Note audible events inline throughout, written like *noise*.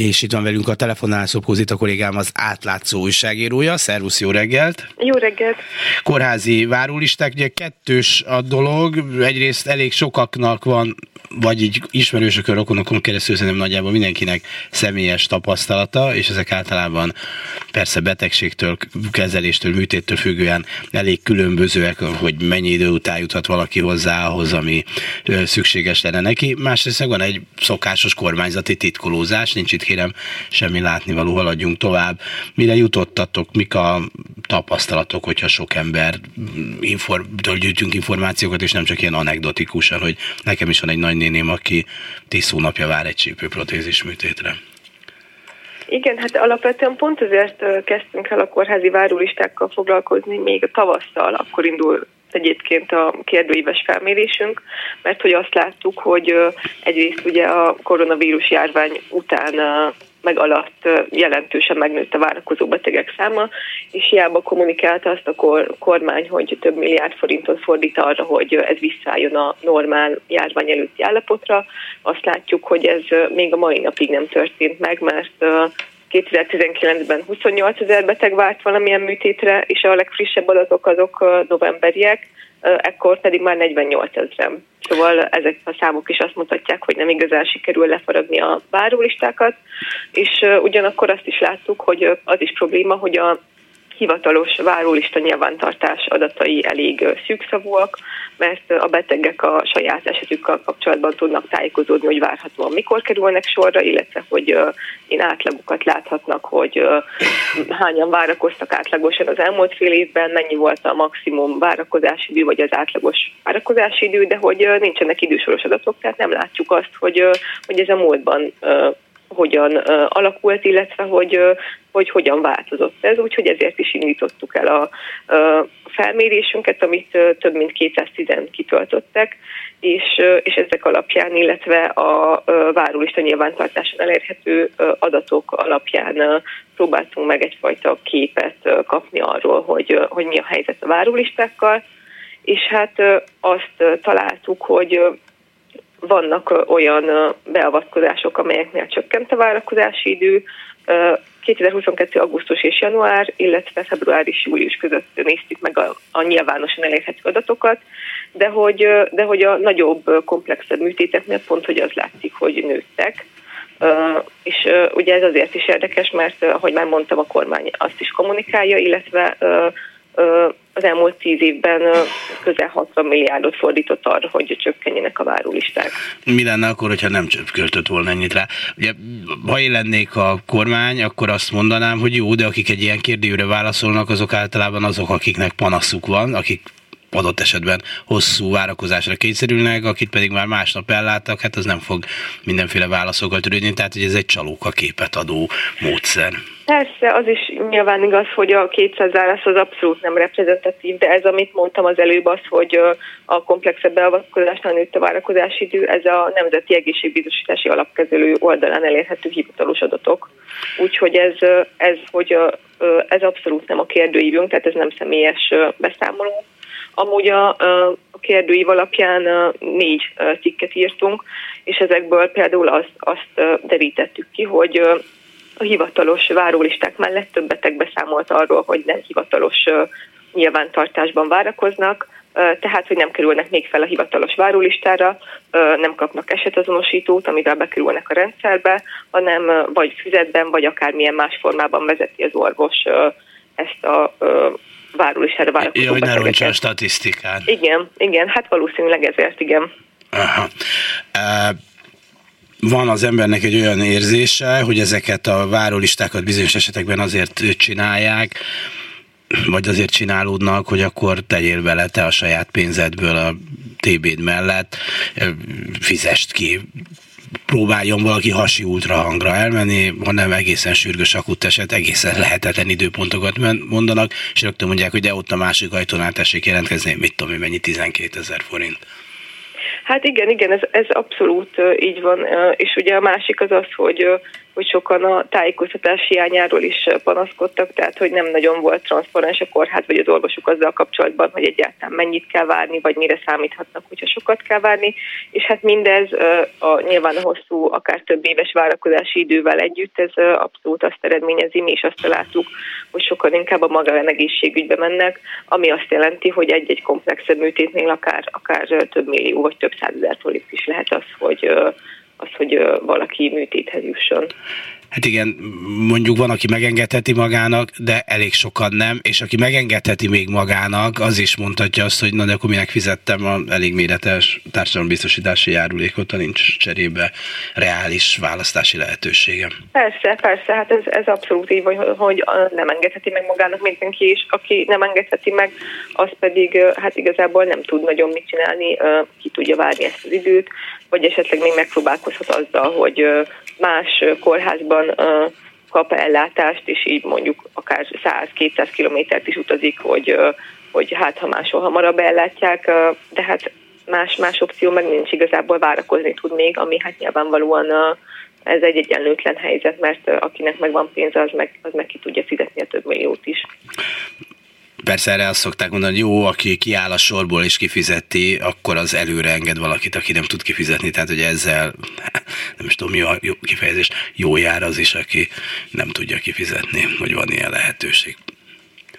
És itt van velünk a telefonál Szopózit a kollégám, az átlátszó újságírója. Szervusz, jó reggelt! Jó reggelt! Kórházi várólisták, ugye kettős a dolog, egyrészt elég sokaknak van vagy így ismerősökön, rokonokon keresztül szerintem nagyjából mindenkinek személyes tapasztalata, és ezek általában persze betegségtől, kezeléstől, műtéttől függően elég különbözőek, hogy mennyi idő után juthat valaki hozzá ahhoz, ami szükséges lenne neki. Másrészt van egy szokásos kormányzati titkolózás, nincs itt kérem semmi látnivaló, haladjunk tovább. Mire jutottatok, mik a tapasztalatok, hogyha sok ember inform, gyűjtünk információkat, és nem csak ilyen anekdotikusan, hogy nekem is van egy nagynéném, aki tíz hónapja vár egy csípőprotézis műtétre. Igen, hát alapvetően pont ezért kezdtünk el a kórházi várólistákkal foglalkozni még a tavasszal, akkor indul egyébként a kérdőíves felmérésünk, mert hogy azt láttuk, hogy egyrészt ugye a koronavírus járvány után meg alatt jelentősen megnőtt a várakozó betegek száma, és hiába kommunikálta azt a kormány, hogy több milliárd forintot fordít arra, hogy ez visszaálljon a normál járvány előtti állapotra. Azt látjuk, hogy ez még a mai napig nem történt meg, mert 2019-ben 28 ezer beteg várt valamilyen műtétre, és a legfrissebb adatok azok novemberiek, ekkor pedig már 48 ezeren. Szóval ezek a számok is azt mutatják, hogy nem igazán sikerül lefaragni a várólistákat, és ugyanakkor azt is láttuk, hogy az is probléma, hogy a hivatalos várólista nyilvántartás adatai elég szűkszavúak, mert a betegek a saját esetükkel kapcsolatban tudnak tájékozódni, hogy várhatóan mikor kerülnek sorra, illetve hogy én átlagokat láthatnak, hogy hányan várakoztak átlagosan az elmúlt fél évben, mennyi volt a maximum várakozási idő, vagy az átlagos várakozási idő, de hogy nincsenek idősoros adatok, tehát nem látjuk azt, hogy, hogy ez a múltban hogyan alakult, illetve hogy, hogy hogyan változott ez, úgyhogy ezért is indítottuk el a, felmérésünket, amit több mint 210 kitöltöttek, és, és ezek alapján, illetve a várólista nyilvántartáson elérhető adatok alapján próbáltunk meg egyfajta képet kapni arról, hogy, hogy mi a helyzet a várólistákkal, és hát azt találtuk, hogy vannak olyan beavatkozások, amelyeknél csökkent a várakozási idő. 2022. augusztus és január, illetve február és július között néztük meg a, a nyilvánosan elérhető adatokat, de hogy, de hogy a nagyobb, komplexebb műtéteknél pont, hogy az látszik, hogy nőttek. És ugye ez azért is érdekes, mert uh, ahogy már mondtam, a kormány azt is kommunikálja, illetve az elmúlt tíz évben közel 60 milliárdot fordított arra, hogy csökkenjenek a várólisták. Mi lenne akkor, hogyha nem költött volna ennyit rá? Ugye, ha én lennék a kormány, akkor azt mondanám, hogy jó, de akik egy ilyen kérdőre válaszolnak, azok általában azok, akiknek panaszuk van, akik adott esetben hosszú várakozásra kényszerülnek, akit pedig már másnap elláttak, hát az nem fog mindenféle válaszokkal törődni, tehát hogy ez egy csalóka képet adó módszer. Persze, az is nyilván igaz, hogy a 200 válasz az abszolút nem reprezentatív, de ez, amit mondtam az előbb, az, hogy a komplexebb beavatkozásnál nőtt a várakozási idő, ez a Nemzeti Egészségbiztosítási Alapkezelő oldalán elérhető hivatalos adatok. Úgyhogy ez, ez, hogy ez abszolút nem a kérdőívünk, tehát ez nem személyes beszámoló, Amúgy a, a kérdőív alapján négy cikket írtunk, és ezekből például azt, azt derítettük ki, hogy a hivatalos várólisták mellett több beteg beszámolt arról, hogy nem hivatalos nyilvántartásban várakoznak, tehát, hogy nem kerülnek még fel a hivatalos várólistára, nem kapnak esetazonosttót, amivel bekerülnek a rendszerbe, hanem vagy füzetben, vagy akármilyen más formában vezeti az orvos ezt a várólistára várakozó Jó, hogy ne rontsa a statisztikát. Igen, igen, hát valószínűleg ezért, igen. Aha. Uh, van az embernek egy olyan érzése, hogy ezeket a várólistákat bizonyos esetekben azért csinálják, vagy azért csinálódnak, hogy akkor tegyél bele te a saját pénzedből a TB-d mellett, fizest ki próbáljon valaki hasi ultrahangra elmenni, hanem egészen sürgős akut eset, egészen lehetetlen időpontokat mondanak, és rögtön mondják, hogy de ott a másik ajtónál tessék jelentkezni, mit tudom én, mennyi 12 ezer forint. Hát igen, igen, ez, ez abszolút így van, és ugye a másik az az, hogy hogy sokan a tájékoztatás hiányáról is panaszkodtak, tehát hogy nem nagyon volt transzparens a kórház vagy az orvosuk azzal kapcsolatban, hogy egyáltalán mennyit kell várni, vagy mire számíthatnak, hogyha sokat kell várni, és hát mindez a, nyilván a hosszú, akár több éves várakozási idővel együtt, ez abszolút azt eredményezi, mi is azt találtuk, hogy sokan inkább a magánegészségügybe mennek, ami azt jelenti, hogy egy-egy komplexebb műtétnél akár, akár több millió vagy több százezer forint is lehet az, hogy az, hogy valaki műtéthez jusson. Hát igen, mondjuk van, aki megengedheti magának, de elég sokan nem, és aki megengedheti még magának, az is mondhatja azt, hogy na de akkor minek fizettem a elég méretes társadalombiztosítási járulékot, nincs cserébe reális választási lehetőségem. Persze, persze, hát ez, ez abszolút így, hogy, hogy nem engedheti meg magának mindenki, és aki nem engedheti meg, az pedig hát igazából nem tud nagyon mit csinálni, ki tudja várni ezt az időt, vagy esetleg még megpróbálkozhat azzal, hogy más kórházban kap ellátást, és így mondjuk akár 100-200 kilométert is utazik, hogy, hogy hát ha máshol hamarabb ellátják, de hát más, más opció meg nincs igazából várakozni tud még, ami hát nyilvánvalóan ez egy egyenlőtlen helyzet, mert akinek megvan pénze, az meg, az meg ki tudja fizetni a több milliót is. Persze erre azt szokták mondani, hogy jó, aki kiáll a sorból és kifizeti, akkor az előre enged valakit, aki nem tud kifizetni. Tehát, hogy ezzel, *laughs* nem is tudom, mi a jó kifejezés, jó jár az is, aki nem tudja kifizetni, hogy van ilyen lehetőség.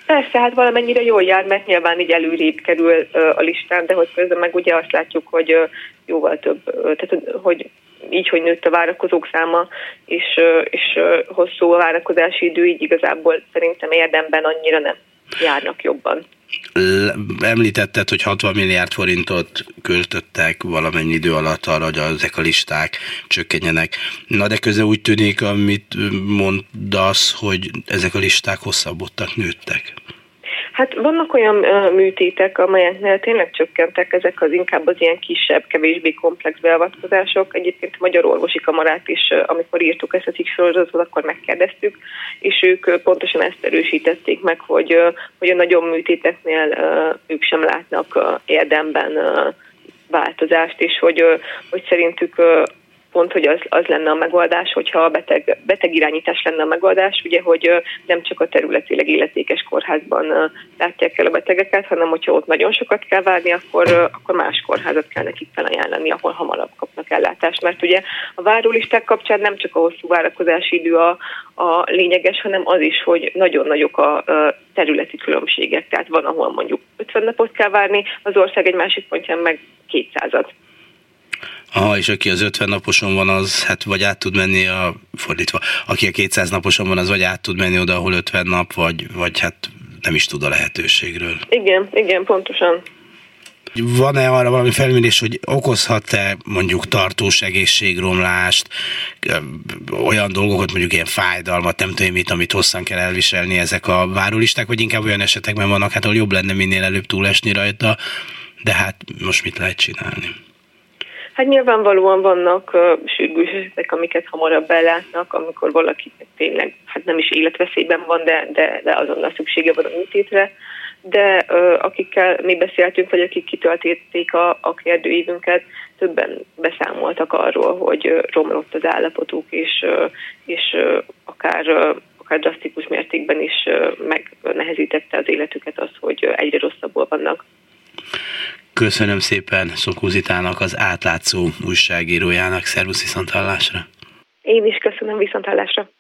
Persze, hát valamennyire jól jár, mert nyilván így előrébb kerül a listán, de hogy közben meg ugye azt látjuk, hogy jóval több, tehát hogy így, hogy nőtt a várakozók száma, és, és hosszú a várakozási idő, így igazából szerintem érdemben annyira nem járnak jobban. Említetted, hogy 60 milliárd forintot költöttek valamennyi idő alatt arra, hogy ezek a listák csökkenjenek. Na de közben úgy tűnik, amit mondasz, hogy ezek a listák hosszabbodtak, nőttek. Hát vannak olyan műtétek, amelyeknél tényleg csökkentek ezek az inkább az ilyen kisebb, kevésbé komplex beavatkozások. Egyébként a Magyar Orvosi Kamarát is, amikor írtuk ezt a cikk sorozatot, akkor megkérdeztük, és ők pontosan ezt erősítették meg, hogy, hogy a nagyobb műtéteknél ők sem látnak érdemben változást, és hogy, hogy szerintük pont, hogy az, az lenne a megoldás, hogyha a beteg, beteg irányítás lenne a megoldás, ugye, hogy nem csak a területileg illetékes kórházban látják el a betegeket, hanem hogyha ott nagyon sokat kell várni, akkor, akkor más kórházat kell nekik felajánlani, ahol hamarabb kapnak ellátást. Mert ugye a várólisták kapcsán nem csak a hosszú várakozási idő a, a lényeges, hanem az is, hogy nagyon nagyok a területi különbségek. Tehát van, ahol mondjuk 50 napot kell várni, az ország egy másik pontján meg 200-at. Aha, és aki az 50 naposon van, az hát vagy át tud menni a, fordítva, aki a 200 naposon van, az vagy át tud menni oda, ahol 50 nap, vagy, vagy hát nem is tud a lehetőségről. Igen, igen, pontosan. Van-e arra valami felmérés, hogy okozhat-e mondjuk tartós egészségromlást, olyan dolgokat, mondjuk ilyen fájdalmat, nem tudom mit, amit hosszan kell elviselni ezek a várólisták, vagy inkább olyan esetekben vannak, hát ahol jobb lenne minél előbb túlesni rajta, de hát most mit lehet csinálni? Hát nyilvánvalóan vannak uh, sürgős esetek, amiket hamarabb ellátnak, amikor valaki tényleg hát nem is életveszélyben van, de, de, de azonnal szüksége van a műtétre. De uh, akikkel mi beszéltünk, vagy akik kitöltették a, a kérdőívünket, többen beszámoltak arról, hogy romlott az állapotuk, és, és akár akár drasztikus mértékben is megnehezítette az életüket az, hogy egyre rosszabbul vannak. Köszönöm szépen Szokózitának, az átlátszó újságírójának. Szervusz viszonthallásra! Én is köszönöm viszonthallásra!